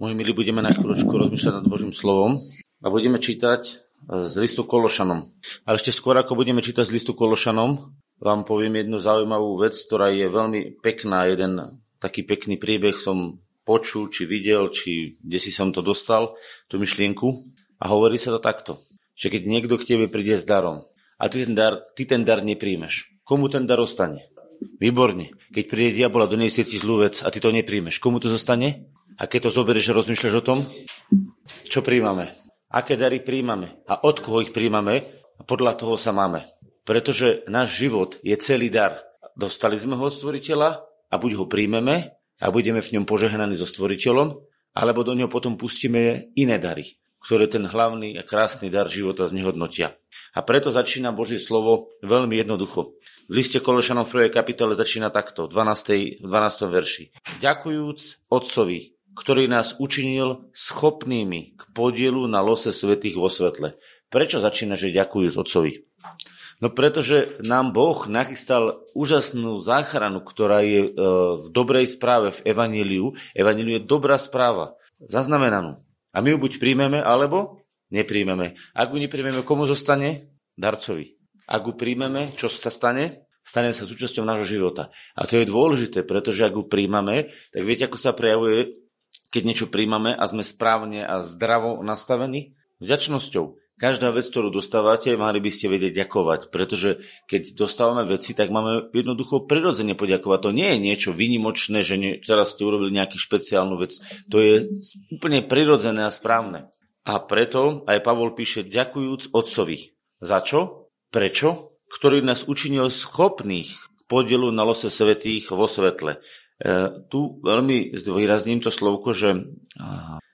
Moji milí, budeme na chvíľočku rozmýšľať nad Božím slovom a budeme čítať e, z listu Kološanom. Ale ešte skôr, ako budeme čítať z listu Kološanom, vám poviem jednu zaujímavú vec, ktorá je veľmi pekná. Jeden taký pekný príbeh som počul, či videl, či kde si som to dostal, tú myšlienku. A hovorí sa to takto, že keď niekto k tebe príde s darom a ty ten dar, ty ten dar nepríjmeš, komu ten dar ostane? Výborne. Keď príde diabol a doniesie ti zlú vec a ty to nepríjmeš, komu to zostane? A keď to zoberieš a rozmýšľaš o tom, čo príjmame? Aké dary príjmame? A od koho ich príjmame? A podľa toho sa máme. Pretože náš život je celý dar. Dostali sme ho od stvoriteľa a buď ho príjmeme a budeme v ňom požehnaní so stvoriteľom, alebo do neho potom pustíme iné dary, ktoré ten hlavný a krásny dar života znehodnotia. A preto začína Božie slovo veľmi jednoducho. V liste Kološanom v 1. kapitole začína takto, v 12. 12. verši. Ďakujúc Otcovi, ktorý nás učinil schopnými k podielu na lose svetých vo svetle. Prečo začína, že ďakujú Otcovi? No pretože nám Boh nachystal úžasnú záchranu, ktorá je e, v dobrej správe, v Evaníliu. Evaníliu je dobrá správa, zaznamenanú. A my ju buď príjmeme, alebo nepríjmeme. Ak ju nepríjmeme, komu zostane? Darcovi. Ak ju príjmeme, čo sa stane? Stane sa súčasťou nášho života. A to je dôležité, pretože ak ju príjmame, tak viete, ako sa prejavuje keď niečo príjmame a sme správne a zdravo nastavení? Vďačnosťou. Každá vec, ktorú dostávate, mali by ste vedieť ďakovať, pretože keď dostávame veci, tak máme jednoducho prirodzene poďakovať. To nie je niečo vynimočné, že nie, teraz ste urobili nejakú špeciálnu vec. To je úplne prirodzené a správne. A preto aj Pavol píše, ďakujúc Otcovi. Za čo? Prečo? Ktorý nás učinil schopných podielu na lose svetých vo svetle. E, tu veľmi zdôrazním to slovko, že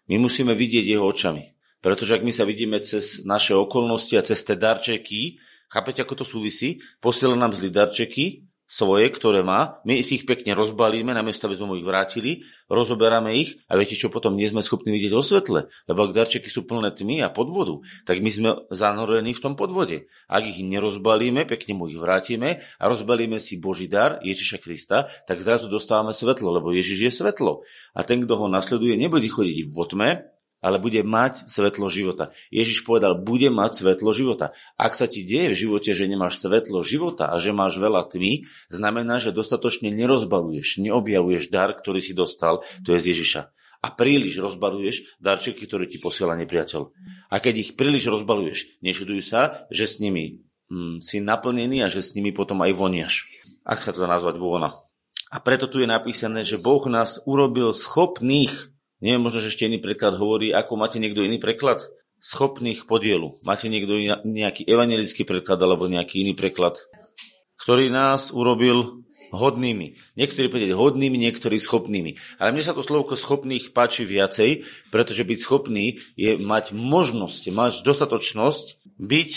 my musíme vidieť jeho očami. Pretože ak my sa vidíme cez naše okolnosti a cez tie darčeky, chápete, ako to súvisí? Posiela nám zlý darčeky, svoje, ktoré má, my si ich pekne rozbalíme, namiesto aby sme mu ich vrátili, rozoberáme ich a viete čo, potom nie sme schopní vidieť o svetle, lebo ak darčeky sú plné tmy a podvodu, tak my sme zanorení v tom podvode. Ak ich nerozbalíme, pekne mu ich vrátime a rozbalíme si Boží dar Ježiša Krista, tak zrazu dostávame svetlo, lebo Ježiš je svetlo. A ten, kto ho nasleduje, nebude chodiť v tme, ale bude mať svetlo života. Ježiš povedal, bude mať svetlo života. Ak sa ti deje v živote, že nemáš svetlo života a že máš veľa tmy, znamená, že dostatočne nerozbaluješ, neobjavuješ dar, ktorý si dostal, to je z Ježiša. A príliš rozbaluješ darčeky, ktoré ti posiela nepriateľ. A keď ich príliš rozbaluješ, nečuduj sa, že s nimi hm, si naplnený a že s nimi potom aj voniaš. Ak sa to dá nazvať vôna. A preto tu je napísané, že Boh nás urobil schopných nie, možno, že ešte iný preklad hovorí, ako máte niekto iný preklad? Schopných podielu. Máte niekto nejaký evangelický preklad alebo nejaký iný preklad, ktorý nás urobil hodnými. Niektorí povedať hodnými, niektorí schopnými. Ale mne sa to slovko schopných páči viacej, pretože byť schopný je mať možnosť, mať dostatočnosť byť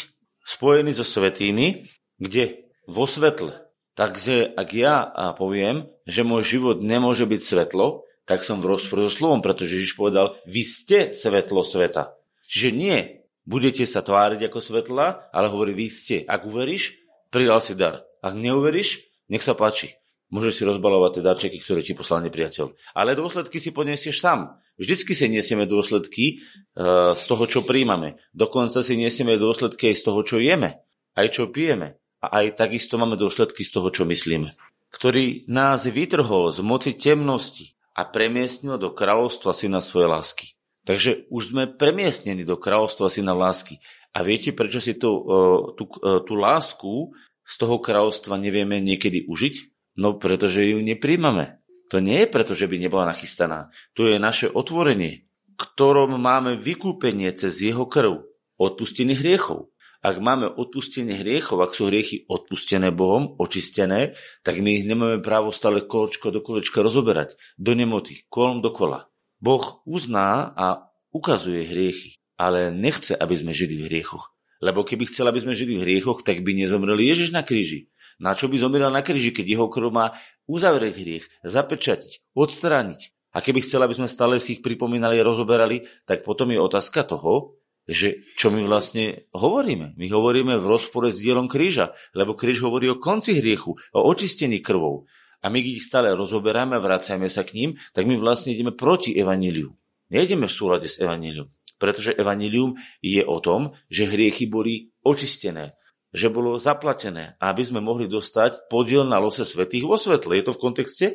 spojený so svetými, kde? Vo svetle. Takže ak ja poviem, že môj život nemôže byť svetlo, tak som v rozpore so slovom, pretože Ježiš povedal, vy ste svetlo sveta. Čiže nie, budete sa tváriť ako svetla, ale hovorí, vy ste. Ak uveríš, pridal si dar. Ak neuveríš, nech sa páči. Môžeš si rozbalovať tie darčeky, ktoré ti poslal nepriateľ. Ale dôsledky si podnesieš sám. Vždycky si nesieme dôsledky uh, z toho, čo príjmame. Dokonca si nesieme dôsledky aj z toho, čo jeme, aj čo pijeme. A aj takisto máme dôsledky z toho, čo myslíme. Ktorý nás vytrhol z moci temnosti a premiestnil do kráľovstva syna svojej lásky. Takže už sme premiestnení do kráľovstva syna lásky. A viete, prečo si tú, e, tú, e, tú lásku z toho kráľovstva nevieme niekedy užiť? No pretože ju nepríjmame. To nie je preto, že by nebola nachystaná. To je naše otvorenie, ktorom máme vykúpenie cez jeho krv, odpustenie hriechov. Ak máme odpustenie hriechov, ak sú hriechy odpustené Bohom, očistené, tak my ich nemáme právo stále kolečko do kolečka rozoberať, do nemoty, kolom dokola. Boh uzná a ukazuje hriechy, ale nechce, aby sme žili v hriechoch. Lebo keby chcel, aby sme žili v hriechoch, tak by nezomrel Ježiš na kríži. Na čo by zomrel na kríži, keď jeho krv má uzavrieť hriech, zapečatiť, odstrániť. A keby chcel, aby sme stále si ich pripomínali a rozoberali, tak potom je otázka toho, že čo my vlastne hovoríme. My hovoríme v rozpore s dielom kríža, lebo kríž hovorí o konci hriechu, o očistení krvou. A my ich stále rozoberáme a vracajme sa k ním, tak my vlastne ideme proti evaníliu. nejdeme v súlade s evanílium. Pretože evanílium je o tom, že hriechy boli očistené, že bolo zaplatené, aby sme mohli dostať podiel na lose svetých vo svetle. Je to v kontexte?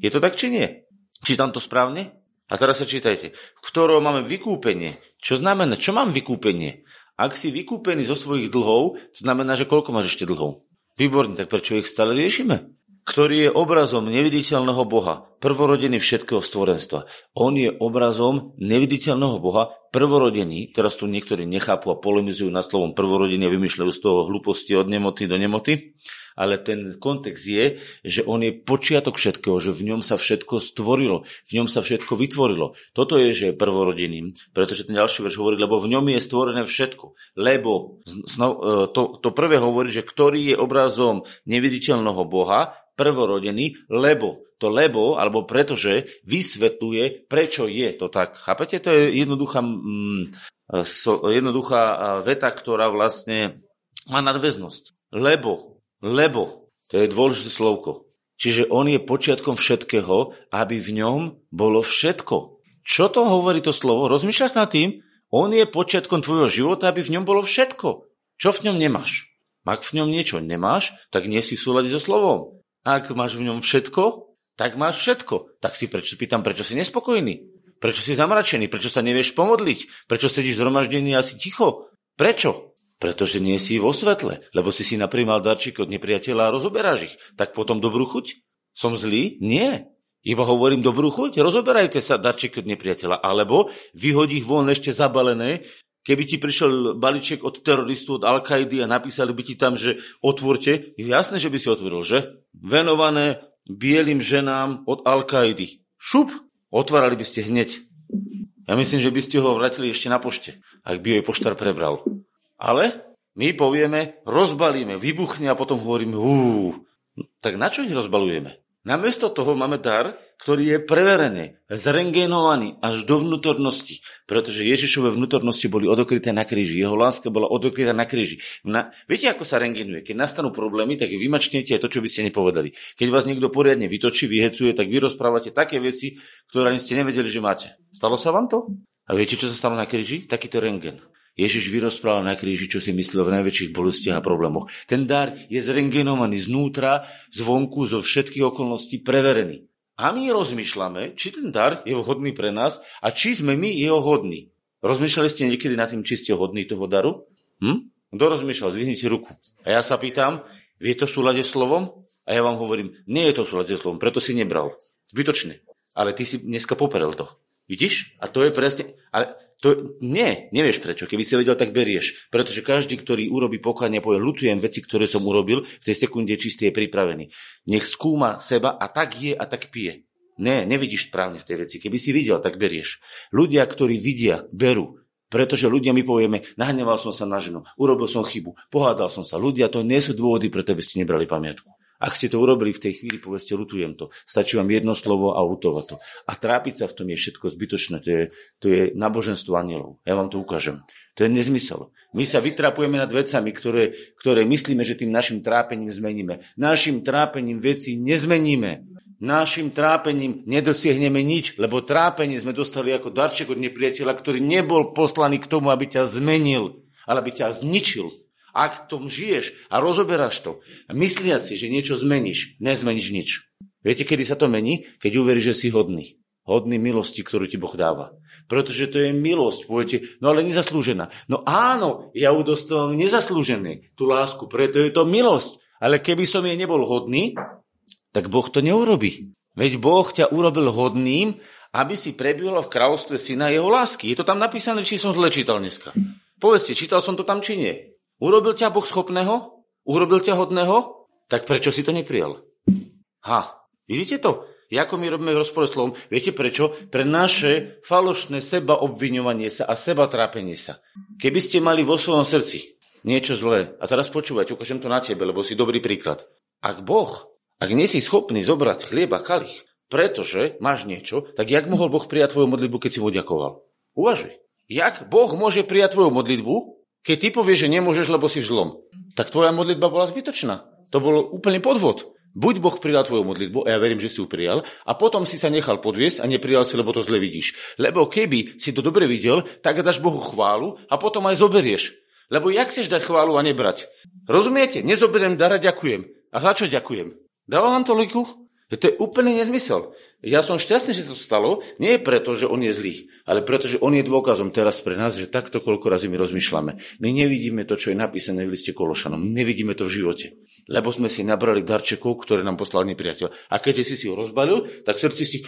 Je to tak, či nie? Čítam to správne? A teraz sa čítajte. V ktorom máme vykúpenie. Čo znamená? Čo mám vykúpenie? Ak si vykúpený zo svojich dlhov, znamená, že koľko máš ešte dlhov? Výborne, tak prečo ich stále riešime? Ktorý je obrazom neviditeľného Boha, prvorodený všetkého stvorenstva. On je obrazom neviditeľného Boha, prvorodený, teraz tu niektorí nechápu a polemizujú nad slovom prvorodený a vymýšľajú z toho hlúposti od nemoty do nemoty, ale ten kontext je, že on je počiatok všetkého, že v ňom sa všetko stvorilo, v ňom sa všetko vytvorilo. Toto je, že je prvorodeným, pretože ten ďalší verš hovorí, lebo v ňom je stvorené všetko. Lebo e, to, to prvé hovorí, že ktorý je obrazom neviditeľného Boha, prvorodený, lebo to lebo, alebo pretože vysvetľuje, prečo je to tak. Chápete? To je jednoduchá, mm, so, jednoduchá veta, ktorá vlastne má nadväznosť. Lebo, lebo, to je dôležité slovko. Čiže on je počiatkom všetkého, aby v ňom bolo všetko. Čo to hovorí to slovo? Rozmýšľaš nad tým? On je počiatkom tvojho života, aby v ňom bolo všetko. Čo v ňom nemáš? Ak v ňom niečo nemáš, tak nie si v súlade so slovom. Ak máš v ňom všetko, tak máš všetko. Tak si prečo, pýtam, prečo si nespokojný? Prečo si zamračený? Prečo sa nevieš pomodliť? Prečo sedíš zhromaždený a si ticho? Prečo? Pretože nie si vo svetle, lebo si si naprimal darčík od nepriateľa a rozoberáš ich. Tak potom dobrú chuť? Som zlý? Nie. Iba hovorím dobrú chuť, rozoberajte sa darčík od nepriateľa. Alebo vyhodí ich von ešte zabalené, Keby ti prišiel balíček od teroristu, od al a napísali by ti tam, že otvorte, jasné, že by si otvoril, že? Venované bielým ženám od al Šup, otvárali by ste hneď. Ja myslím, že by ste ho vrátili ešte na pošte, ak by ho poštár prebral. Ale my povieme, rozbalíme, vybuchne a potom hovoríme, úúú. Tak na čo ich rozbalujeme? Namiesto toho máme dar, ktorý je preverený, zrengenovaný až do vnútornosti, pretože Ježišové vnútornosti boli odokryté na kríži, jeho láska bola odokrytá na kríži. Na, viete, ako sa rengenuje? Keď nastanú problémy, tak vymačknete aj to, čo by ste nepovedali. Keď vás niekto poriadne vytočí, vyhecuje, tak vy rozprávate také veci, ktoré ani ste nevedeli, že máte. Stalo sa vám to? A viete, čo sa stalo na kríži? Takýto rengen. Ježiš vyrozprával na kríži, čo si myslel v najväčších bolestiach a problémoch. Ten dar je zrengenovaný znútra, zvonku, zo všetkých okolností preverený. A my rozmýšľame, či ten dar je vhodný pre nás a či sme my jeho hodní. Rozmýšľali ste niekedy nad tým, či ste hodní toho daru? Hm? Kto rozmýšľal? Zvihnite ruku. A ja sa pýtam, vie to súlade slovom? A ja vám hovorím, nie je to súlade slovom, preto si nebral. Zbytočne. Ale ty si dneska poperel to. Vidíš? A to je presne... Ale to, nie, nevieš prečo. Keby si vedel, tak berieš. Pretože každý, ktorý urobí pokánie, povie, lutujem veci, ktoré som urobil, v tej sekunde čistý je pripravený. Nech skúma seba a tak je a tak pije. Ne, nevidíš správne v tej veci. Keby si videl, tak berieš. Ľudia, ktorí vidia, berú. Pretože ľudia my povieme, nahneval som sa na ženu, urobil som chybu, pohádal som sa. Ľudia, to nie sú dôvody, preto by ste nebrali pamiatku. Ak ste to urobili v tej chvíli, povedzte, lutujem to. Stačí vám jedno slovo a lutovať to. A trápiť sa v tom je všetko zbytočné. To je, to je naboženstvo anielov. Ja vám to ukážem. To je nezmysel. My sa vytrapujeme nad vecami, ktoré, ktoré myslíme, že tým našim trápením zmeníme. Našim trápením veci nezmeníme. Našim trápením nedosiahneme nič, lebo trápenie sme dostali ako darček od nepriateľa, ktorý nebol poslaný k tomu, aby ťa zmenil, ale aby ťa zničil. Ak tom žiješ a rozoberáš to, mysliac si, že niečo zmeníš, nezmeníš nič. Viete, kedy sa to mení? Keď uveríš, že si hodný. Hodný milosti, ktorú ti Boh dáva. Pretože to je milosť. Poviete, no ale nezaslúžená. No áno, ja ju dostal nezaslúžený, tú lásku, preto je to milosť. Ale keby som jej nebol hodný, tak Boh to neurobi. Veď Boh ťa urobil hodným, aby si prebýval v kráľovstve syna jeho lásky. Je to tam napísané, či som zle čítal dneska. Povedzte, čítal som to tam, či nie. Urobil ťa Boh schopného? Urobil ťa hodného? Tak prečo si to neprijal? Ha, vidíte to? Ako my robíme v rozpore slovom? Viete prečo? Pre naše falošné seba obviňovanie sa a seba trápenie sa. Keby ste mali vo svojom srdci niečo zlé, a teraz počúvať, ukážem to na tebe, lebo si dobrý príklad. Ak Boh, ak nie si schopný zobrať chlieb a kalich, pretože máš niečo, tak jak mohol Boh prijať tvoju modlitbu, keď si ho ďakoval? Uvažuj. Jak Boh môže prijať tvoju modlitbu, keď ty povieš, že nemôžeš, lebo si v zlom, tak tvoja modlitba bola zbytočná. To bol úplný podvod. Buď Boh prijal tvoju modlitbu, a ja verím, že si ju prijal, a potom si sa nechal podviesť a neprijal si, lebo to zle vidíš. Lebo keby si to dobre videl, tak dáš Bohu chválu a potom aj zoberieš. Lebo jak chceš dať chválu a nebrať? Rozumiete? Nezoberiem dara, ďakujem. A za čo ďakujem? Dáva vám to liku? To je úplný nezmysel. Ja som šťastný, že to stalo, nie preto, že on je zlý, ale preto, že on je dôkazom teraz pre nás, že takto koľko razy my rozmýšľame. My nevidíme to, čo je napísané v liste Kološanom. Nevidíme to v živote. Lebo sme si nabrali darčekov, ktoré nám poslal nepriateľ. A keď si si ho rozbalil, tak v srdci si...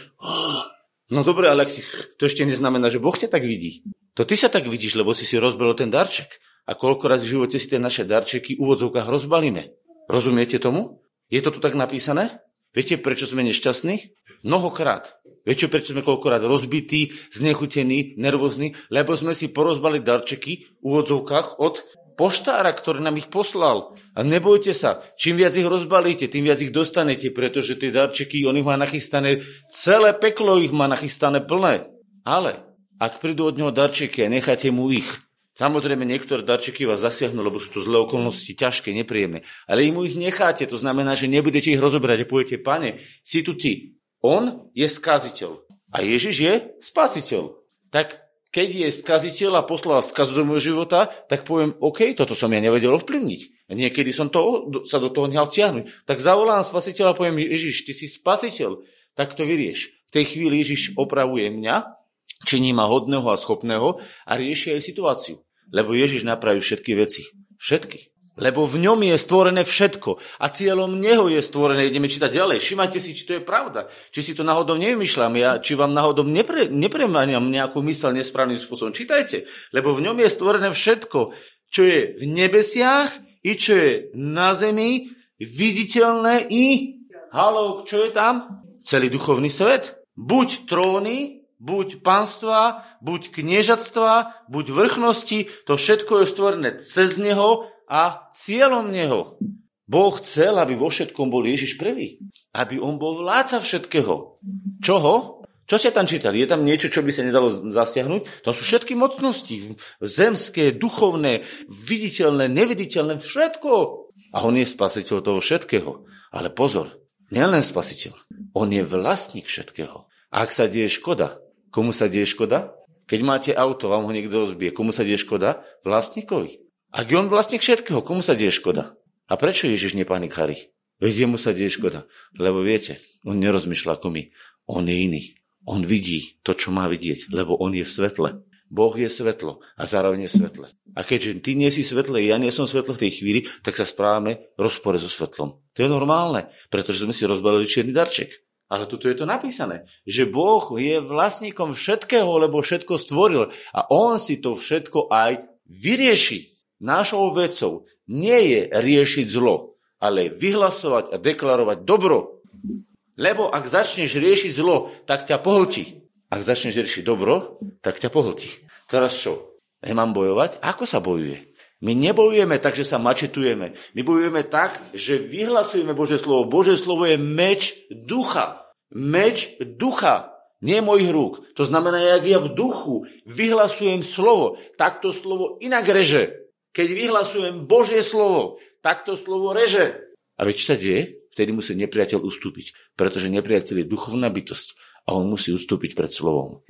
No dobre, ale si, to ešte neznamená, že Boh ťa tak vidí. To ty sa tak vidíš, lebo si si rozbalil ten darček. A koľko razy v živote si tie naše darčeky v úvodzovkách rozbalíme. Rozumiete tomu? Je to tu tak napísané? Viete, prečo sme nešťastní? Mnohokrát. Viete, prečo sme koľkokrát rozbití, znechutení, nervózni? Lebo sme si porozbali darčeky v úvodzovkách od poštára, ktorý nám ich poslal. A nebojte sa, čím viac ich rozbalíte, tým viac ich dostanete, pretože tie darčeky, on ich má nachystané, celé peklo ich má nachystané plné. Ale ak prídu od neho darčeky a necháte mu ich, Samozrejme, niektoré darčeky vás zasiahnu, lebo sú to zlé okolnosti, ťažké, nepríjemné. Ale im ich necháte, to znamená, že nebudete ich rozoberať a poviete, pane, si tu ty. On je skaziteľ. A Ježiš je spasiteľ. Tak keď je skaziteľ a poslal skazu do môjho života, tak poviem, OK, toto som ja nevedel ovplyvniť. Niekedy som to, sa do toho nehal tiahnuť. Tak zavolám spasiteľa a poviem, Ježiš, ty si spasiteľ. Tak to vyrieš. V tej chvíli Ježiš opravuje mňa, činí ma hodného a schopného a rieši aj situáciu. Lebo Ježiš napraví všetky veci. Všetky. Lebo v ňom je stvorené všetko. A cieľom neho je stvorené. Ideme čítať ďalej. Všimajte si, či to je pravda. Či si to náhodou nevymýšľam ja, či vám náhodou nepre, nepremaniam nejakú mysel nesprávnym spôsobom. Čítajte. Lebo v ňom je stvorené všetko, čo je v nebesiach i čo je na zemi, viditeľné i... Halo, čo je tam? Celý duchovný svet. Buď tróny, buď panstva, buď kniežatstva, buď vrchnosti, to všetko je stvorené cez neho a cieľom neho. Boh chcel, aby vo všetkom bol Ježiš prvý. Aby on bol vládca všetkého. Čoho? Čo ste tam čítali? Je tam niečo, čo by sa nedalo zasiahnuť? To sú všetky mocnosti. Zemské, duchovné, viditeľné, neviditeľné, všetko. A on je spasiteľ toho všetkého. Ale pozor, nielen spasiteľ. On je vlastník všetkého. Ak sa deje škoda, Komu sa deje škoda? Keď máte auto, vám ho niekto rozbije, komu sa deje škoda? Vlastníkovi. Ak je on vlastník všetkého, komu sa deje škoda? A prečo Ježiš nepanikári? Veď jemu sa deje škoda. Lebo viete, on nerozmýšľa ako my. On je iný. On vidí to, čo má vidieť, lebo on je v svetle. Boh je svetlo a zároveň je svetle. A keďže ty nie si svetle, ja nie som svetlo v tej chvíli, tak sa správame rozpore so svetlom. To je normálne, pretože sme si rozbalili čierny darček. Ale tuto je to napísané, že Boh je vlastníkom všetkého, lebo všetko stvoril a On si to všetko aj vyrieši. Našou vecou nie je riešiť zlo, ale vyhlasovať a deklarovať dobro. Lebo ak začneš riešiť zlo, tak ťa pohltí. Ak začneš riešiť dobro, tak ťa pohltí. Teraz čo? Nemám bojovať? Ako sa bojuje? My nebojujeme tak, že sa mačetujeme. My bojujeme tak, že vyhlasujeme Bože slovo. Bože slovo je meč ducha. Meč ducha, nie mojich rúk. To znamená, jak ja v duchu vyhlasujem slovo, tak to slovo inak reže. Keď vyhlasujem Božie slovo, tak to slovo reže. A veď sa deje? Vtedy musí nepriateľ ustúpiť, pretože nepriateľ je duchovná bytosť a on musí ustúpiť pred slovom.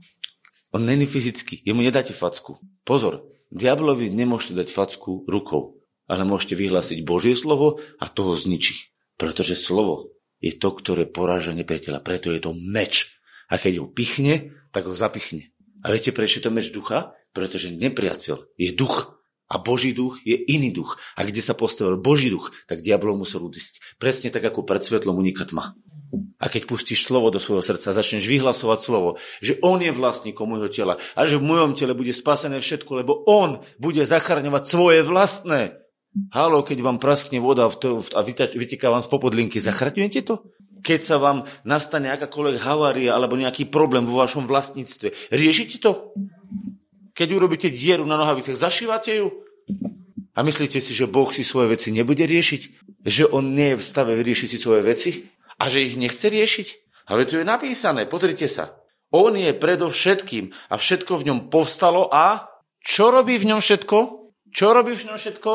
On není fyzicky, jemu nedáte facku. Pozor, Diablovi nemôžete dať facku rukou, ale môžete vyhlásiť Božie slovo a toho zničí. Pretože slovo je to, ktoré poráža nepriateľa. Preto je to meč. A keď ho pichne, tak ho zapichne. A viete, prečo je to meč ducha? Pretože nepriateľ je duch. A Boží duch je iný duch. A kde sa postavil Boží duch, tak diablov musel udísť. Presne tak, ako pred svetlom uniká tma. A keď pustíš slovo do svojho srdca, začneš vyhlasovať slovo, že on je vlastníkom môjho tela a že v mojom tele bude spasené všetko, lebo on bude zachraňovať svoje vlastné. Halo, keď vám praskne voda a vyteká vám z popodlinky, zachraňujete to? Keď sa vám nastane akákoľvek havária alebo nejaký problém vo vašom vlastníctve, riešite to? Keď urobíte dieru na nohavicách, zašívate ju? A myslíte si, že Boh si svoje veci nebude riešiť? Že On nie je v stave vyriešiť si svoje veci? A že ich nechce riešiť? Ale tu je napísané, pozrite sa. On je predovšetkým a všetko v ňom povstalo a čo robí v ňom všetko? Čo robí v ňom všetko?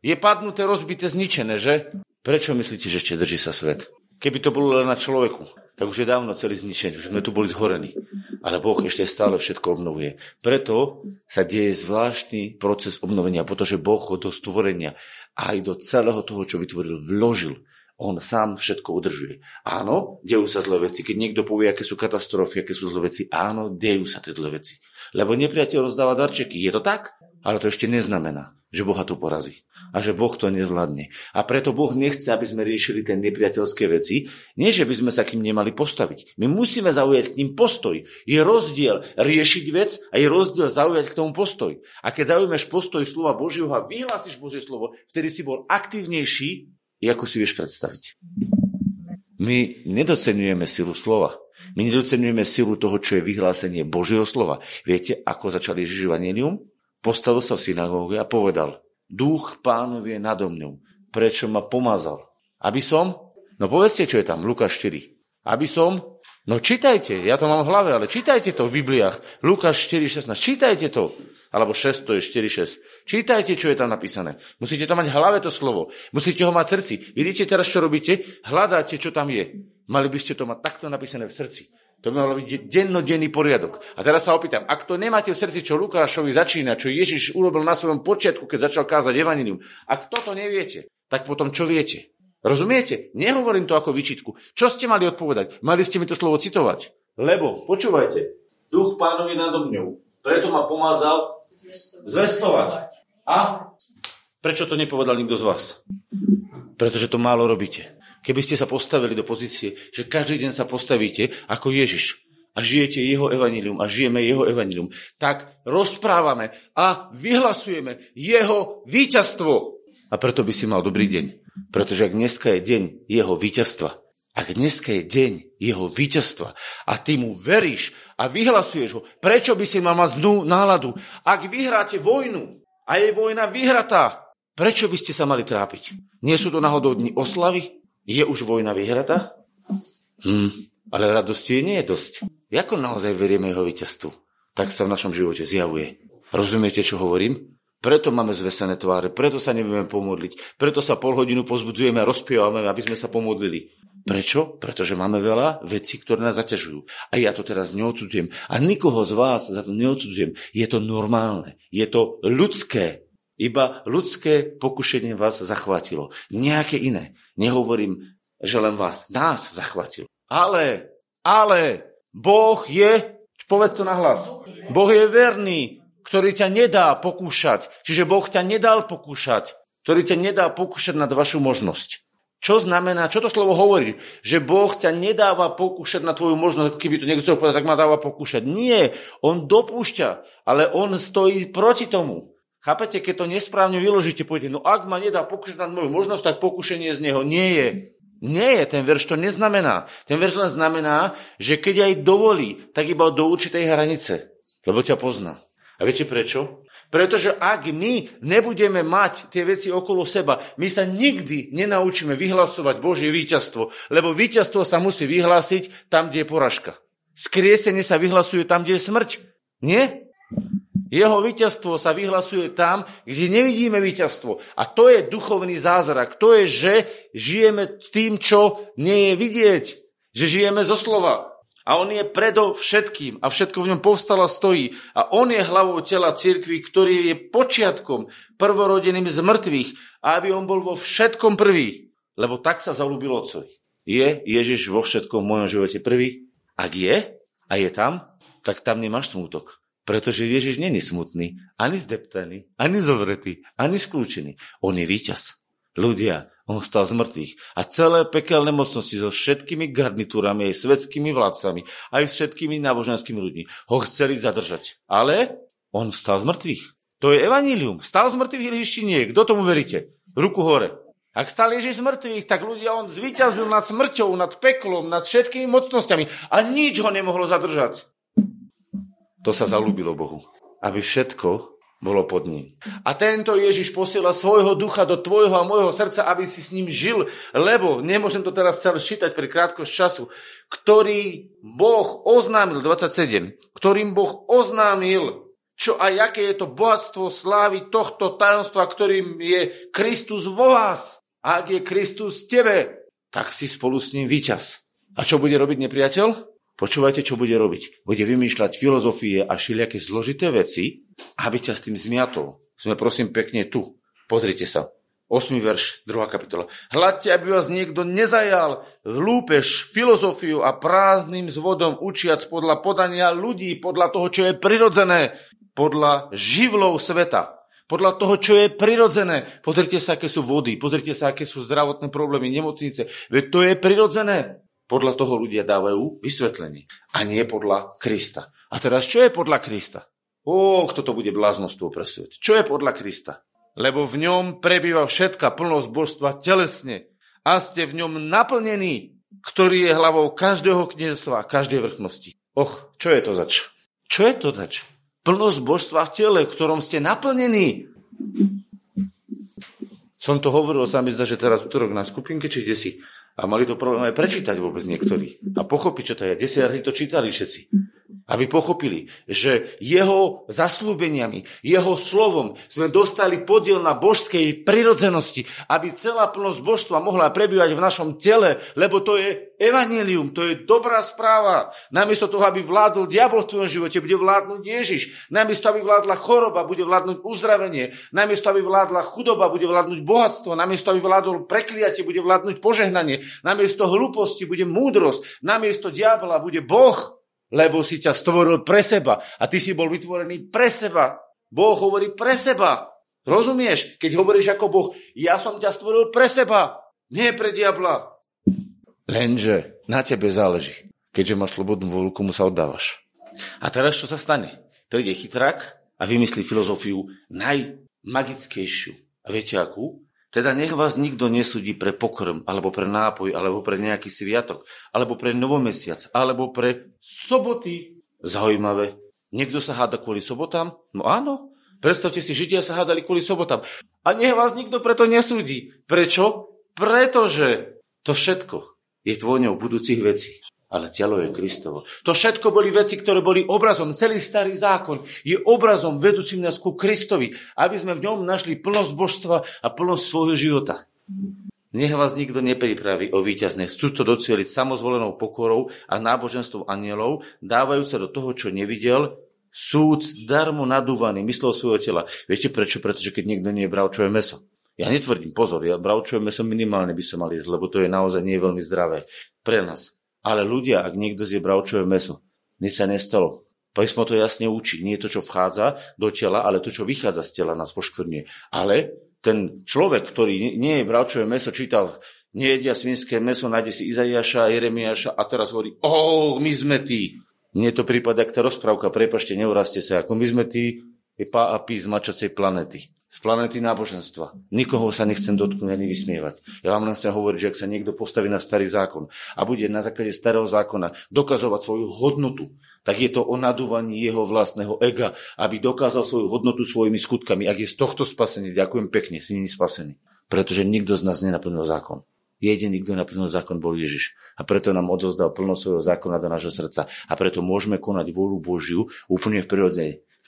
Je padnuté, rozbité, zničené, že? Prečo myslíte, že ešte drží sa svet? Keby to bolo len na človeku, tak už je dávno celý zničený, už sme tu boli zhorení. Ale Boh ešte stále všetko obnovuje. Preto sa deje zvláštny proces obnovenia, pretože Boh do stvorenia aj do celého toho, čo vytvoril, vložil on sám všetko udržuje. Áno, dejú sa zlé veci. Keď niekto povie, aké sú katastrofy, aké sú zlé veci, áno, dejú sa tie zlé veci. Lebo nepriateľ rozdáva darčeky. Je to tak? Ale to ešte neznamená, že Boha to porazí. A že Boh to nezvládne. A preto Boh nechce, aby sme riešili tie nepriateľské veci. Nie, že by sme sa k ním nemali postaviť. My musíme zaujať k ním postoj. Je rozdiel riešiť vec a je rozdiel zaujať k tomu postoj. A keď zaujmeš postoj slova Božieho a vyhlásiš Božie slovo, vtedy si bol aktívnejší ako si vieš predstaviť. My nedocenujeme silu slova. My nedocenujeme silu toho, čo je vyhlásenie Božieho slova. Viete, ako začal Ježiš Evangelium? Postavil sa v synagóge a povedal, duch pánovi je nado mňou. Prečo ma pomazal? Aby som? No povedzte, čo je tam, Lukáš 4. Aby som? No čítajte, ja to mám v hlave, ale čítajte to v Bibliách. Lukáš 4.16, čítajte to alebo 6, to je 4, 6. Čítajte, čo je tam napísané. Musíte tam mať v hlave to slovo. Musíte ho mať v srdci. Vidíte teraz, čo robíte? Hľadáte, čo tam je. Mali by ste to mať takto napísané v srdci. To by malo byť dennodenný poriadok. A teraz sa opýtam, ak to nemáte v srdci, čo Lukášovi začína, čo Ježiš urobil na svojom počiatku, keď začal kázať evanilium, ak toto neviete, tak potom čo viete? Rozumiete? Nehovorím to ako vyčitku. Čo ste mali odpovedať? Mali ste mi to slovo citovať. Lebo, počúvajte, duch pánovi nado mňou. Preto ma pomázal Zvestovať. A prečo to nepovedal nikto z vás? Pretože to málo robíte. Keby ste sa postavili do pozície, že každý deň sa postavíte ako Ježiš a žijete jeho evanilium a žijeme jeho evanilium, tak rozprávame a vyhlasujeme jeho víťazstvo. A preto by si mal dobrý deň. Pretože ak dneska je deň jeho víťazstva, ak dneska je deň jeho víťazstva a ty mu veríš a vyhlasuješ ho, prečo by si mal mať zlú náladu? Ak vyhráte vojnu a je vojna vyhratá, prečo by ste sa mali trápiť? Nie sú to náhodou dni oslavy? Je už vojna vyhratá? Hm, ale radosti nie je dosť. Ako naozaj verieme jeho víťazstvu? Tak sa v našom živote zjavuje. Rozumiete, čo hovorím? Preto máme zvesené tváre, preto sa nevieme pomodliť, preto sa pol hodinu pozbudzujeme a rozpievame, aby sme sa pomodlili. Prečo? Pretože máme veľa vecí, ktoré nás zaťažujú. A ja to teraz neodsudzujem. A nikoho z vás za to neodsudzujem. Je to normálne. Je to ľudské. Iba ľudské pokušenie vás zachvátilo. Nejaké iné. Nehovorím, že len vás. Nás zachvátilo. Ale, ale, Boh je, povedz to nahlas, Boh je verný, ktorý ťa nedá pokúšať. Čiže Boh ťa nedal pokúšať, ktorý ťa nedá pokúšať nad vašu možnosť. Čo znamená, čo to slovo hovorí? Že Boh ťa nedáva pokúšať na tvoju možnosť, ako keby to niekto chcel povedať, tak ma dáva pokúšať. Nie, on dopúšťa, ale on stojí proti tomu. Chápete, keď to nesprávne vyložíte, poviete, no ak ma nedá pokúšať na moju možnosť, tak pokúšanie z neho nie je. Nie je, ten verš to neznamená. Ten verš len znamená, že keď aj dovolí, tak iba do určitej hranice. Lebo ťa pozná. A viete prečo? Pretože ak my nebudeme mať tie veci okolo seba, my sa nikdy nenaučíme vyhlasovať Božie víťazstvo, lebo víťazstvo sa musí vyhlásiť tam, kde je poražka. Skriesenie sa vyhlasuje tam, kde je smrť. Nie? Jeho víťazstvo sa vyhlasuje tam, kde nevidíme víťazstvo. A to je duchovný zázrak. To je, že žijeme tým, čo nie je vidieť. Že žijeme zo slova. A on je predo všetkým a všetko v ňom povstalo a stojí. A on je hlavou tela cirkvi, ktorý je počiatkom prvorodeným z mŕtvych, aby on bol vo všetkom prvý. Lebo tak sa zalúbil otcovi. Je Ježiš vo všetkom v mojom živote prvý? Ak je a je tam, tak tam nemáš smútok. Pretože Ježiš není smutný, ani zdeptaný, ani zovretý, ani skľúčený. On je víťaz. Ľudia, on stal z mŕtvych. A celé pekelné mocnosti so všetkými garnitúrami, aj svetskými vládcami, aj všetkými náboženskými ľuďmi ho chceli zadržať. Ale on vstal z mŕtvych. To je evanílium. Stal z mŕtvych Ježiš nie. Kto tomu veríte? Ruku hore. Ak stal Ježiš z mŕtvych, tak ľudia, on zvíťazil nad smrťou, nad peklom, nad všetkými mocnosťami a nič ho nemohlo zadržať. To sa zalúbilo Bohu. Aby všetko bolo pod ním. A tento Ježiš posiela svojho ducha do tvojho a môjho srdca, aby si s ním žil, lebo, nemôžem to teraz celé čítať pre krátkosť času, ktorý Boh oznámil, 27, ktorým Boh oznámil, čo a aké je to bohatstvo slávy tohto tajomstva, ktorým je Kristus vo vás. A ak je Kristus tebe, tak si spolu s ním víťaz. A čo bude robiť nepriateľ? Počúvajte, čo bude robiť. Bude vymýšľať filozofie a všelijaké zložité veci, aby ťa s tým zmiatol. Sme prosím pekne tu. Pozrite sa. 8. verš, 2. kapitola. Hľadte, aby vás niekto nezajal v lúpež, filozofiu a prázdnym zvodom učiac podľa podania ľudí, podľa toho, čo je prirodzené, podľa živlov sveta, podľa toho, čo je prirodzené. Pozrite sa, aké sú vody, pozrite sa, aké sú zdravotné problémy, nemocnice. Veď to je prirodzené. Podľa toho ľudia dávajú vysvetlenie. A nie podľa Krista. A teraz, čo je podľa Krista? Ó, kto to bude bláznostvo pre svet. Čo je podľa Krista? lebo v ňom prebýva všetka plnosť božstva telesne a ste v ňom naplnení, ktorý je hlavou každého kniežstva a každej vrchnosti. Och, čo je to zač? Čo je to zač? Plnosť božstva v tele, v ktorom ste naplnení. Som to hovoril, sa mi zdá, že teraz útorok na skupinke, či kde si. A mali to problém aj prečítať vôbec niektorí. A pochopiť, čo to je. Desiat to čítali všetci aby pochopili, že jeho zaslúbeniami, jeho slovom sme dostali podiel na božskej prirodzenosti, aby celá plnosť božstva mohla prebývať v našom tele, lebo to je evanelium, to je dobrá správa. Namiesto toho, aby vládol diabol v tvojom živote, bude vládnuť Ježiš. Namiesto, aby vládla choroba, bude vládnuť uzdravenie. Namiesto, aby vládla chudoba, bude vládnuť bohatstvo. Namiesto, aby vládol prekliatie, bude vládnuť požehnanie. Namiesto hlúposti bude múdrosť. Namiesto diabla bude Boh lebo si ťa stvoril pre seba a ty si bol vytvorený pre seba. Boh hovorí pre seba. Rozumieš? Keď hovoríš ako Boh, ja som ťa stvoril pre seba, nie pre diabla. Lenže na tebe záleží. Keďže máš slobodnú voľu, komu sa oddávaš. A teraz čo sa stane? Príde chytrák a vymyslí filozofiu najmagickejšiu. A viete akú? Teda nech vás nikto nesúdi pre pokrm, alebo pre nápoj, alebo pre nejaký sviatok, alebo pre novomesiac, alebo pre soboty. Zaujímavé. Niekto sa háda kvôli sobotám? No áno. Predstavte si, Židia sa hádali kvôli sobotám. A nech vás nikto preto nesúdi. Prečo? Pretože to všetko je tvojňou budúcich vecí ale telo je Kristovo. To všetko boli veci, ktoré boli obrazom. Celý starý zákon je obrazom vedúcim nás ku Kristovi, aby sme v ňom našli plnosť božstva a plnosť svojho života. Nech vás nikto nepripraví o víťazne. Chcú to docieliť samozvolenou pokorou a náboženstvom anielov, dávajúca do toho, čo nevidel, súd darmo nadúvaný, myslel svojho tela. Viete prečo? Pretože keď niekto nie je bravčové meso. Ja netvrdím, pozor, ja bravčové meso minimálne by som mal jesť, lebo to je naozaj nie veľmi zdravé pre nás. Ale ľudia, ak niekto zje bravčové meso, nič sa nestalo. Písmo to jasne učí. Nie to, čo vchádza do tela, ale to, čo vychádza z tela, nás poškvrnie. Ale ten človek, ktorý nie je bravčové meso, čítal nejedia svinské meso, nájde si Izaiaša, Jeremiáša a teraz hovorí, oh, my sme tí. Mne to prípada, ak tá rozprávka, prepašte, neurazte sa, ako my sme tí, je pá a pí z mačacej planety z planety náboženstva. Nikoho sa nechcem dotknúť ani vysmievať. Ja vám len chcem hovoriť, že ak sa niekto postaví na starý zákon a bude na základe starého zákona dokazovať svoju hodnotu, tak je to o nadúvaní jeho vlastného ega, aby dokázal svoju hodnotu svojimi skutkami. Ak je z tohto spasený, ďakujem pekne, si není spasený. Pretože nikto z nás nenaplnil zákon. Jediný, kto naplnil zákon, bol Ježiš. A preto nám odozdal plno svojho zákona do nášho srdca. A preto môžeme konať vôľu Božiu úplne v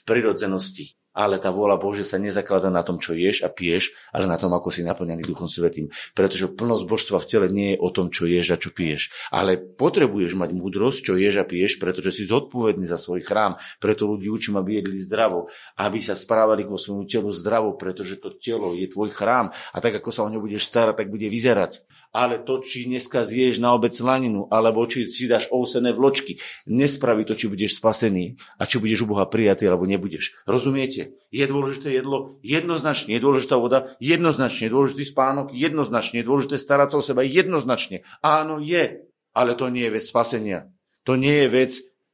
prirodzenosti ale tá vôľa Bože sa nezakladá na tom, čo ješ a piješ, ale na tom, ako si naplňaný Duchom Svetým. Pretože plnosť božstva v tele nie je o tom, čo ješ a čo piješ. Ale potrebuješ mať múdrosť, čo ješ a piješ, pretože si zodpovedný za svoj chrám. Preto ľudí učím, aby jedli zdravo, aby sa správali vo svojmu telu zdravo, pretože to telo je tvoj chrám. A tak, ako sa o ňo budeš starať, tak bude vyzerať ale to, či dneska zješ na obec slaninu, alebo či si dáš ousené vločky, nespraví to, či budeš spasený a či budeš u Boha prijatý, alebo nebudeš. Rozumiete? Je dôležité jedlo jednoznačne, je dôležitá voda jednoznačne, je dôležitý spánok jednoznačne, je dôležité starať sa o seba jednoznačne. Áno, je, ale to nie je vec spasenia. To nie je vec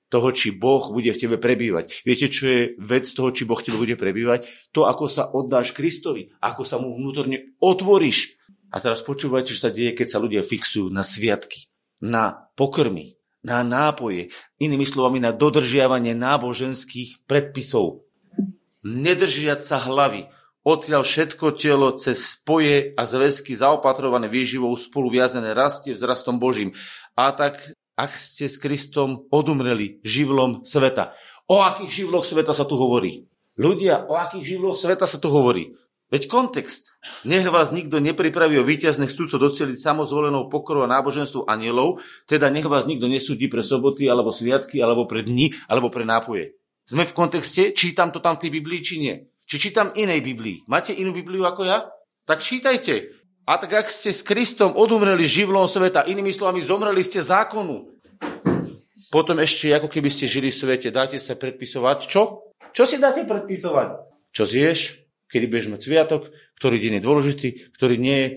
toho, či Boh bude v tebe prebývať. Viete, čo je vec toho, či Boh v tebe bude prebývať? To, ako sa oddáš Kristovi, ako sa mu vnútorne otvoríš, a teraz počúvajte, čo sa deje, keď sa ľudia fixujú na sviatky, na pokrmy, na nápoje, inými slovami na dodržiavanie náboženských predpisov. Nedržiať sa hlavy, odtiaľ všetko telo cez spoje a zväzky zaopatrované výživou spolu viazené rastie vzrastom Božím. A tak, ak ste s Kristom odumreli živlom sveta. O akých živloch sveta sa tu hovorí? Ľudia, o akých živloch sveta sa tu hovorí? Veď kontext. Nech vás nikto nepripraví o víťazne chcúco doceliť samozvolenou pokorou a náboženstvu anielov, teda nech vás nikto nesúdi pre soboty, alebo sviatky, alebo pre dni, alebo pre nápoje. Sme v kontexte, čítam to tam v tej Biblii, či nie. Či čítam inej Biblii. Máte inú Bibliu ako ja? Tak čítajte. A tak ak ste s Kristom odumreli živlom sveta, inými slovami zomreli ste zákonu, potom ešte ako keby ste žili v svete, dáte sa predpisovať. Čo? Čo si dáte predpisovať? Čo zješ? Kedy budeš mať sviatok, ktorý deň je dôležitý, ktorý nie je.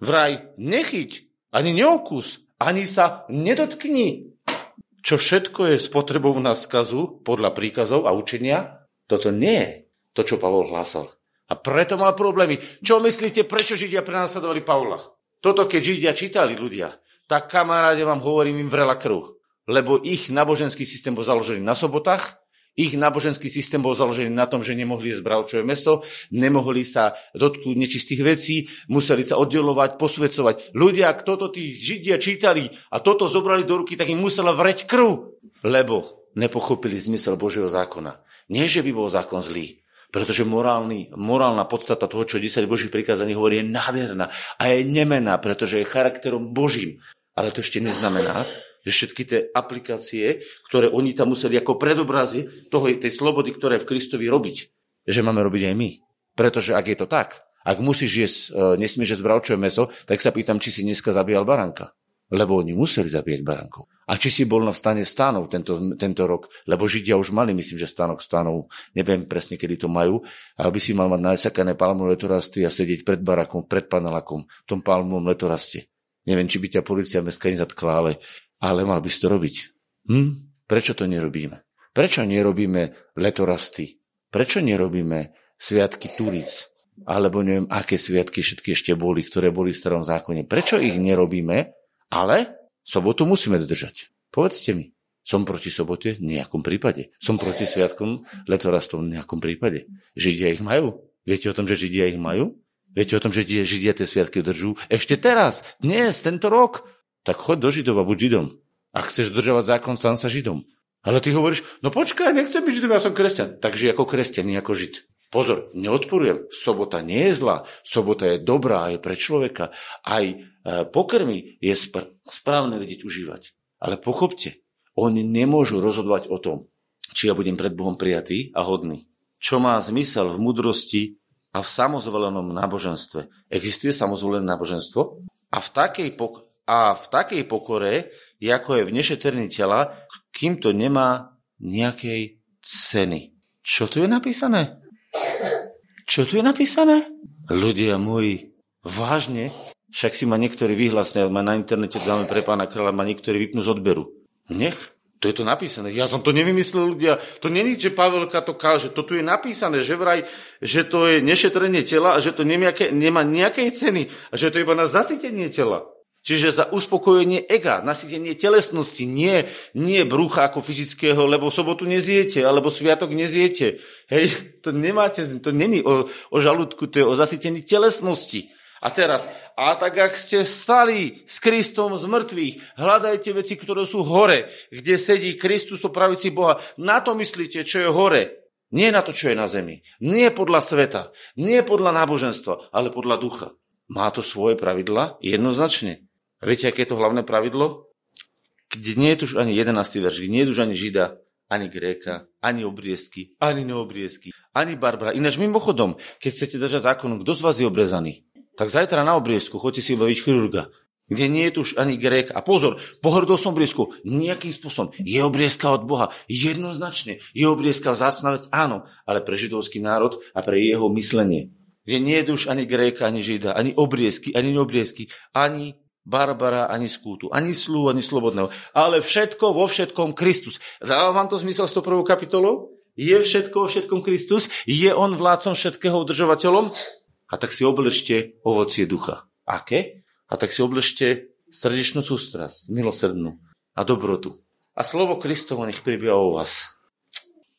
Vraj nechyť, ani neokus, ani sa nedotkni. Čo všetko je s potrebou na skazu podľa príkazov a učenia, toto nie je to, čo Pavol hlásal. A preto mal problémy. Čo myslíte, prečo Židia prenasledovali Pavla? Toto, keď Židia čítali ľudia, tak kamaráde vám hovorím im vrela krv. Lebo ich náboženský systém bol založený na sobotách, ich náboženský systém bol založený na tom, že nemohli jesť bravčové meso, nemohli sa dotknúť nečistých vecí, museli sa oddelovať, posvedcovať. Ľudia, kto to tí Židia čítali a toto zobrali do ruky, tak im musela vreť krv, lebo nepochopili zmysel Božieho zákona. Nie, že by bol zákon zlý, pretože morálny, morálna podstata toho, čo 10 Božích prikázaní hovorí, je nádherná a je nemená, pretože je charakterom Božím. Ale to ešte neznamená, že všetky tie aplikácie, ktoré oni tam museli ako predobrazy toho, tej slobody, ktoré v Kristovi robiť, že máme robiť aj my. Pretože ak je to tak, ak musíš jesť, e, nesmieš jesť bravčové meso, tak sa pýtam, či si dneska zabíjal baranka. Lebo oni museli zabíjať barankov. A či si bol na stane stánov tento, tento rok, lebo Židia už mali, myslím, že stánok stánov, neviem presne, kedy to majú, aby si mal mať najsakané palmové letorasty a sedieť pred barakom, pred panelakom, v tom palmovom letoraste. Neviem, či by ťa policia mestská nezatkla, ale ale mal by si to robiť. Hm? Prečo to nerobíme? Prečo nerobíme letorasty? Prečo nerobíme sviatky Tulic? Alebo neviem, aké sviatky všetky ešte boli, ktoré boli v starom zákone. Prečo ich nerobíme, ale sobotu musíme dodržať? Povedzte mi. Som proti sobote? V nejakom prípade. Som proti sviatkom letorastom? V nejakom prípade. Židia ich majú? Viete o tom, že Židia ich majú? Viete o tom, že Židia tie sviatky držú? Ešte teraz, dnes, tento rok tak choď do Židov a buď Židom. Ak chceš dodržovať zákon, stan sa Židom. Ale ty hovoríš, no počkaj, nechcem byť Židom, ja som kresťan. Takže ako kresťan, ako Žid. Pozor, neodporujem, sobota nie je zlá, sobota je dobrá aj pre človeka, aj e, pokrmy je spr- správne vedieť užívať. Ale pochopte, oni nemôžu rozhodovať o tom, či ja budem pred Bohom prijatý a hodný. Čo má zmysel v mudrosti a v samozvolenom náboženstve. Existuje samozvolené náboženstvo a v takej pok- a v takej pokore, ako je v nešetrní tela, kým to nemá nejakej ceny. Čo tu je napísané? Čo tu je napísané? Ľudia moji, vážne? Však si ma niektorí vyhlasne, ma na internete dáme pre pána kráľa, ma niektorí vypnú z odberu. Nech, to je to napísané. Ja som to nevymyslel, ľudia. To není, že Pavelka to káže. To tu je napísané, že vraj, že to je nešetrenie tela a že to nemá, nemá nejakej ceny a že to je iba na zasytenie tela. Čiže za uspokojenie ega, nasytenie telesnosti, nie, nie brucha ako fyzického, lebo sobotu nezjete, alebo sviatok nezjete. Hej, to nemáte, to není o, o žalúdku, to je o zasytení telesnosti. A teraz, a tak ak ste stali s Kristom z mŕtvych, hľadajte veci, ktoré sú hore, kde sedí Kristus o pravici Boha. Na to myslíte, čo je hore. Nie na to, čo je na zemi. Nie podľa sveta. Nie podľa náboženstva, ale podľa ducha. Má to svoje pravidla jednoznačne. Viete, aké je to hlavné pravidlo? Kde nie je tu už ani 11. verš, kde nie je tu už ani Žida, ani Gréka, ani obriezky, ani neobriezky, ani Barbara. Ináč mimochodom, keď chcete držať zákonu, kto z vás je obrezaný? Tak zajtra na obriezku chodte si obaviť chirurga, kde nie je tu už ani Grék. A pozor, pohrdol som obriezku, nejakým spôsobom. Je obriezka od Boha, jednoznačne. Je obriezka vzácna vec, áno, ale pre židovský národ a pre jeho myslenie. Kde nie je tu už ani Gréka, ani Žida, ani obriezky, ani neobriezky, ani Barbara, ani skútu, ani slú, ani slobodného. Ale všetko vo všetkom Kristus. Dáva vám to zmysel s tou prvou kapitolou? Je všetko vo všetkom Kristus? Je on vládcom všetkého udržovateľom? A tak si oblečte ovocie ducha. Aké? A tak si oblečte srdečnú sústrasť, milosrdnú a dobrotu. A slovo Kristovo nech pribia o vás.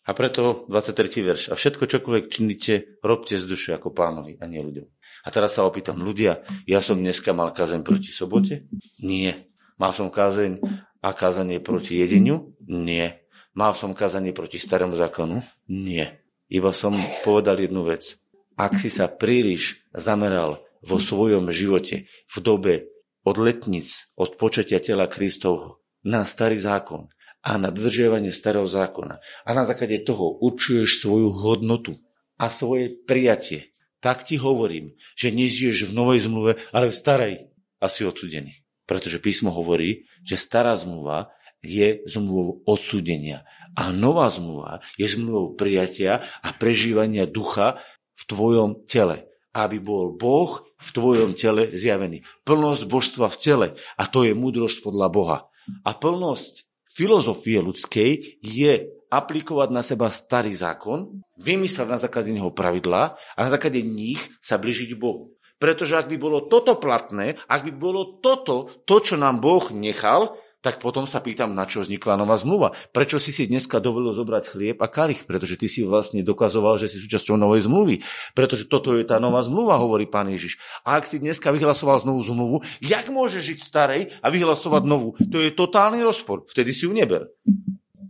A preto 23. verš. A všetko, čokoľvek činite, robte z duše ako pánovi a nie ľuďom. A teraz sa opýtam, ľudia, ja som dneska mal kázeň proti sobote? Nie. Mal som kázeň a kázanie proti jedeniu? Nie. Mal som kázanie proti starému zákonu? Nie. Iba som povedal jednu vec. ak si sa príliš zameral vo svojom živote v dobe od letnic, od počatia tela Kristovho na starý zákon a na dodržiavanie starého zákona a na základe toho určuješ svoju hodnotu a svoje prijatie, tak ti hovorím, že nežiješ v novej zmluve, ale v starej a si odsudený. Pretože písmo hovorí, že stará zmluva je zmluvou odsúdenia a nová zmluva je zmluvou prijatia a prežívania ducha v tvojom tele. Aby bol Boh v tvojom tele zjavený. Plnosť božstva v tele. A to je múdrosť podľa Boha. A plnosť filozofie ľudskej je aplikovať na seba starý zákon, vymysľať na základe neho pravidlá a na základe nich sa blížiť Bohu. Pretože ak by bolo toto platné, ak by bolo toto, to, čo nám Boh nechal, tak potom sa pýtam, na čo vznikla nová zmluva. Prečo si si dneska dovolil zobrať chlieb a kalich? Pretože ty si vlastne dokazoval, že si súčasťou novej zmluvy. Pretože toto je tá nová zmluva, hovorí pán Ježiš. A ak si dneska vyhlasoval novú zmluvu, jak môže žiť starej a vyhlasovať novú? To je totálny rozpor. Vtedy si ju neber.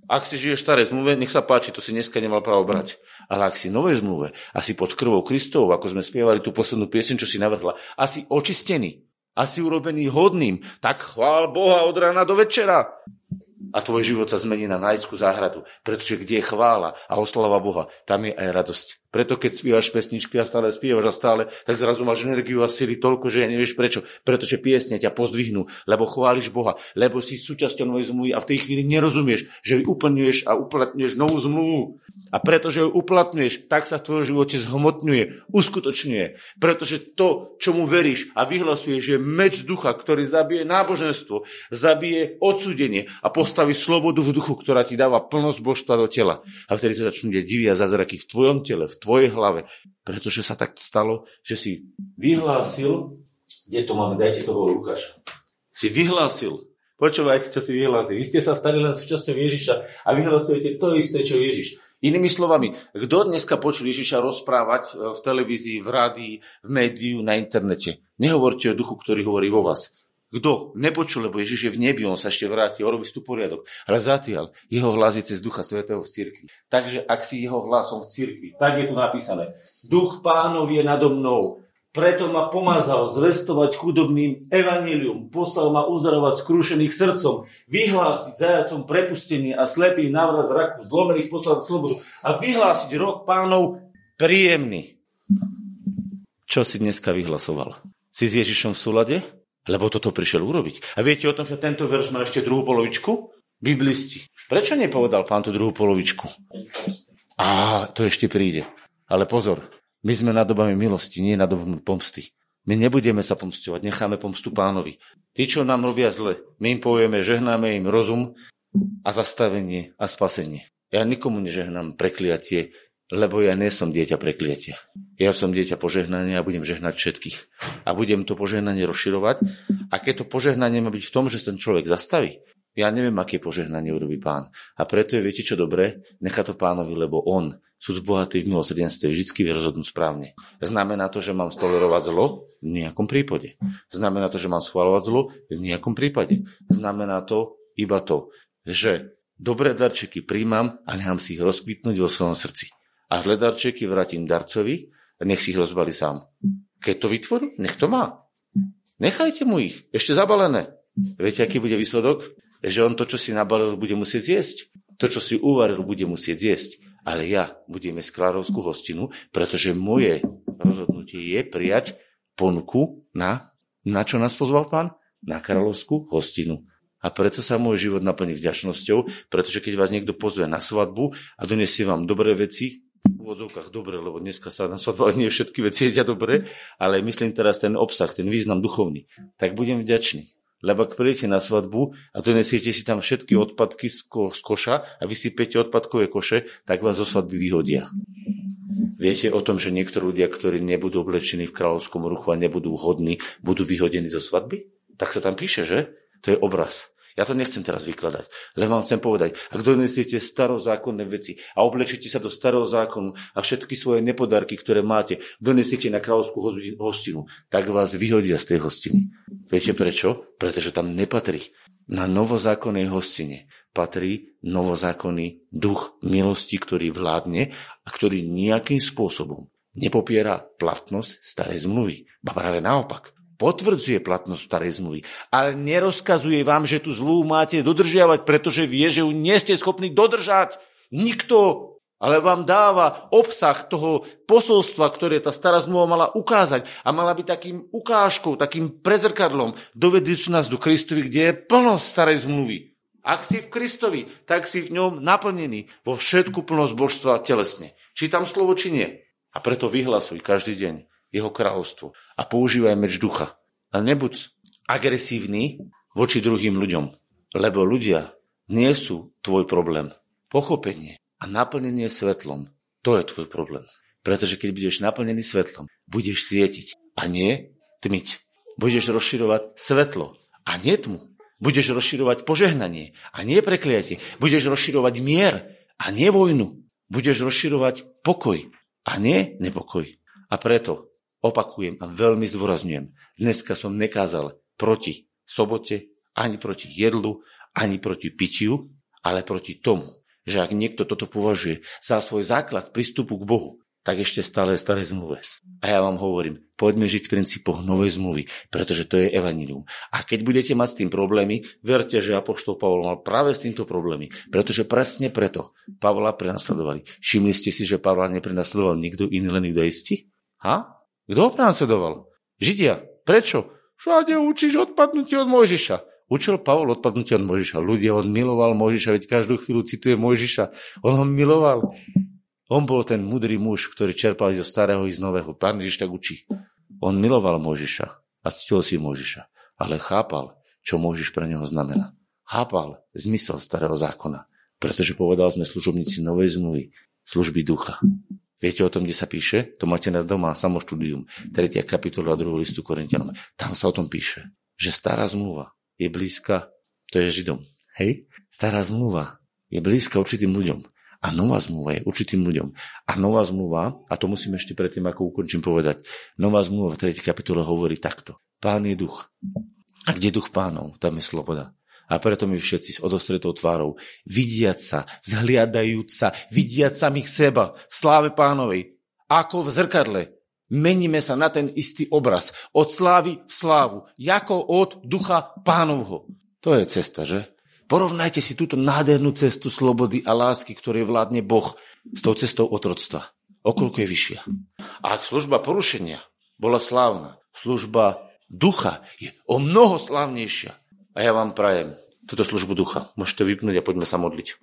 Ak si žiješ staré zmluve, nech sa páči, to si dneska nemal právo brať. Ale ak si novej zmluve a si pod krvou Kristov, ako sme spievali tú poslednú piesen, čo si navrhla, a si očistený, a si urobený hodným, tak chvál Boha od rána do večera. A tvoj život sa zmení na nájsku záhradu, pretože kde je chvála a oslava Boha, tam je aj radosť. Preto keď spievaš pesničky a stále spievaš a stále, tak zrazu máš energiu a sily toľko, že ja nevieš prečo. Pretože piesne ťa pozdvihnú, lebo chváliš Boha, lebo si súčasťou novej zmluvy a v tej chvíli nerozumieš, že úplňuješ a uplatňuješ novú zmluvu. A pretože ju uplatňuješ, tak sa v tvojom živote zhmotňuje, uskutočňuje. Pretože to, čomu veríš a vyhlasuješ, je meč ducha, ktorý zabije náboženstvo, zabije odsúdenie a postaví slobodu v duchu, ktorá ti dáva plnosť božstva do tela. A vtedy sa začnú deť divia zázraky v tvojom tele, v tvojej hlave. Pretože sa tak stalo, že si vyhlásil, kde to máme, dajte toho Lukáša. Si vyhlásil, počúvajte, čo si vyhlásil. Vy ste sa stali len súčasťou Ježiša a vyhlasujete to isté, čo Ježiš. Inými slovami, kto dneska počul Ježiša rozprávať e, v televízii, v rádii, v médiu, na internete? Nehovorte o duchu, ktorý hovorí vo vás. Kto nepočul, lebo Ježiš je v nebi, on sa ešte vráti, robí tu poriadok. Ale zatiaľ, jeho hlas je cez Ducha Svetého v cirkvi. Takže ak si jeho hlasom v cirkvi, tak je tu napísané. Duch pánov je nado mnou, preto ma pomazal zvestovať chudobným evanílium, poslal ma uzdravovať skrúšených srdcom, vyhlásiť zajacom prepustenie a slepým návrat raku, zlomených poslať slobodu a vyhlásiť rok pánov príjemný. Čo si dneska vyhlasoval? Si s Ježišom v súlade? Lebo toto prišiel urobiť. A viete o tom, že tento verš má ešte druhú polovičku? Biblisti. Prečo nepovedal pán tú druhú polovičku? Á, to ešte príde. Ale pozor, my sme na dobami milosti, nie na dobami pomsty. My nebudeme sa pomstovať, necháme pomstu pánovi. Tí, čo nám robia zle, my im povieme, žehnáme im rozum a zastavenie a spasenie. Ja nikomu nežehnám prekliatie, lebo ja nie som dieťa prekliatia. Ja som dieťa požehnania a budem žehnať všetkých. A budem to požehnanie rozširovať. A keď to požehnanie má byť v tom, že ten človek zastaví, ja neviem, aké požehnanie urobí pán. A preto je, viete čo dobré, nechá to pánovi, lebo on, súd bohatý v milosrdenstve, vždy vie rozhodnúť správne. Znamená to, že mám stolerovať zlo? V nejakom prípade. Znamená to, že mám schváľovať zlo? V nejakom prípade. Znamená to iba to, že dobré darčeky príjmam a nechám si ich rozkvitnúť vo svojom srdci a hledarčeky vrátim darcovi a nech si ich rozbali sám. Keď to vytvorí, nech to má. Nechajte mu ich, ešte zabalené. Viete, aký bude výsledok? Že on to, čo si nabalil, bude musieť zjesť. To, čo si uvaril, bude musieť zjesť. Ale ja budem jesť kráľovskú hostinu, pretože moje rozhodnutie je prijať ponuku na, na čo nás pozval pán? Na kráľovskú hostinu. A preto sa môj život naplní vďačnosťou, pretože keď vás niekto pozve na svadbu a donesie vám dobré veci, úvodzovkách dobre, lebo dneska sa na svadbách nie všetky veci jedia dobre, ale myslím teraz ten obsah, ten význam duchovný, tak budem vďačný. Lebo ak prídete na svadbu a donesiete si tam všetky odpadky z, ko- z koša a vysypete odpadkové koše, tak vás zo svadby vyhodia. Viete o tom, že niektorí ľudia, ktorí nebudú oblečení v kráľovskom ruchu a nebudú hodní, budú vyhodení zo svadby? Tak sa tam píše, že? To je obraz. Ja to nechcem teraz vykladať, len vám chcem povedať, ak donesiete starozákonné veci a oblečíte sa do starého zákonu a všetky svoje nepodarky, ktoré máte, donesiete na kráľovskú hostinu, tak vás vyhodia z tej hostiny. Viete prečo? Pretože tam nepatrí. Na novozákonnej hostine patrí novozákonný duch milosti, ktorý vládne a ktorý nejakým spôsobom nepopiera platnosť starej zmluvy. Ba práve naopak, potvrdzuje platnosť starej zmluvy, ale nerozkazuje vám, že tú zlú máte dodržiavať, pretože vie, že ju nie ste schopní dodržať. Nikto ale vám dáva obsah toho posolstva, ktoré tá stará zmluva mala ukázať a mala byť takým ukážkou, takým prezrkadlom, dovedujúc nás do Kristovi, kde je plnosť starej zmluvy. Ak si v Kristovi, tak si v ňom naplnený vo všetku plnosť božstva telesne. Čítam slovo, či nie. A preto vyhlasuj každý deň jeho kráľovstvo a používaj meč ducha. A nebuď agresívny voči druhým ľuďom, lebo ľudia nie sú tvoj problém. Pochopenie a naplnenie svetlom. To je tvoj problém. Pretože keď budeš naplnený svetlom, budeš svietiť a nie tmiť. Budeš rozširovať svetlo a nie tmu. Budeš rozširovať požehnanie a nie prekliatie. Budeš rozširovať mier a nie vojnu. Budeš rozširovať pokoj a nie nepokoj. A preto opakujem a veľmi zdôrazňujem, dneska som nekázal proti sobote, ani proti jedlu, ani proti pitiu, ale proti tomu, že ak niekto toto považuje za svoj základ prístupu k Bohu, tak ešte stále je staré zmluve. A ja vám hovorím, poďme žiť v princípoch novej zmluvy, pretože to je evanilium. A keď budete mať s tým problémy, verte, že Apoštol Pavol mal práve s týmto problémy, pretože presne preto Pavla prenasledovali. Všimli ste si, že Pavla neprenasledoval nikto iný, len judaisti? Ha? Kto ho prenasledoval? Židia. Prečo? Všade učíš odpadnutie od Mojžiša. Učil Pavol odpadnutia od Mojžiša. Ľudia, on miloval Mojžiša, veď každú chvíľu cituje Mojžiša. On ho miloval. On bol ten mudrý muž, ktorý čerpal zo starého i z nového. Pán Ježiš tak učí. On miloval Mojžiša a ctil si Mojžiša, ale chápal, čo Mojžiš pre neho znamená. Chápal zmysel starého zákona, pretože povedal sme služobníci novej zmluvy, služby ducha. Viete o tom, kde sa píše? To máte na doma, samoštúdium, 3. kapitola 2. listu Korintianom. Tam sa o tom píše, že stará zmluva je blízka, to je Židom. Hej? Stará zmluva je blízka určitým ľuďom. A nová zmluva je určitým ľuďom. A nová zmluva, a to musím ešte predtým, ako ukončím povedať, nová zmluva v 3. kapitole hovorí takto. Pán je duch. A kde duch pánov, tam je sloboda. A preto my všetci s odostretou tvárou, vidiať sa, vzhliadajúc sa, vidiať samých seba v sláve pánovej, ako v zrkadle, Meníme sa na ten istý obraz. Od slávy v slávu. Jako od ducha pánovho. To je cesta, že? Porovnajte si túto nádhernú cestu slobody a lásky, ktorej vládne Boh s tou cestou otroctva. Okoľko je vyššia. A ak služba porušenia bola slávna, služba ducha je o mnoho slávnejšia. A ja vám prajem túto službu ducha. Môžete vypnúť a poďme sa modliť.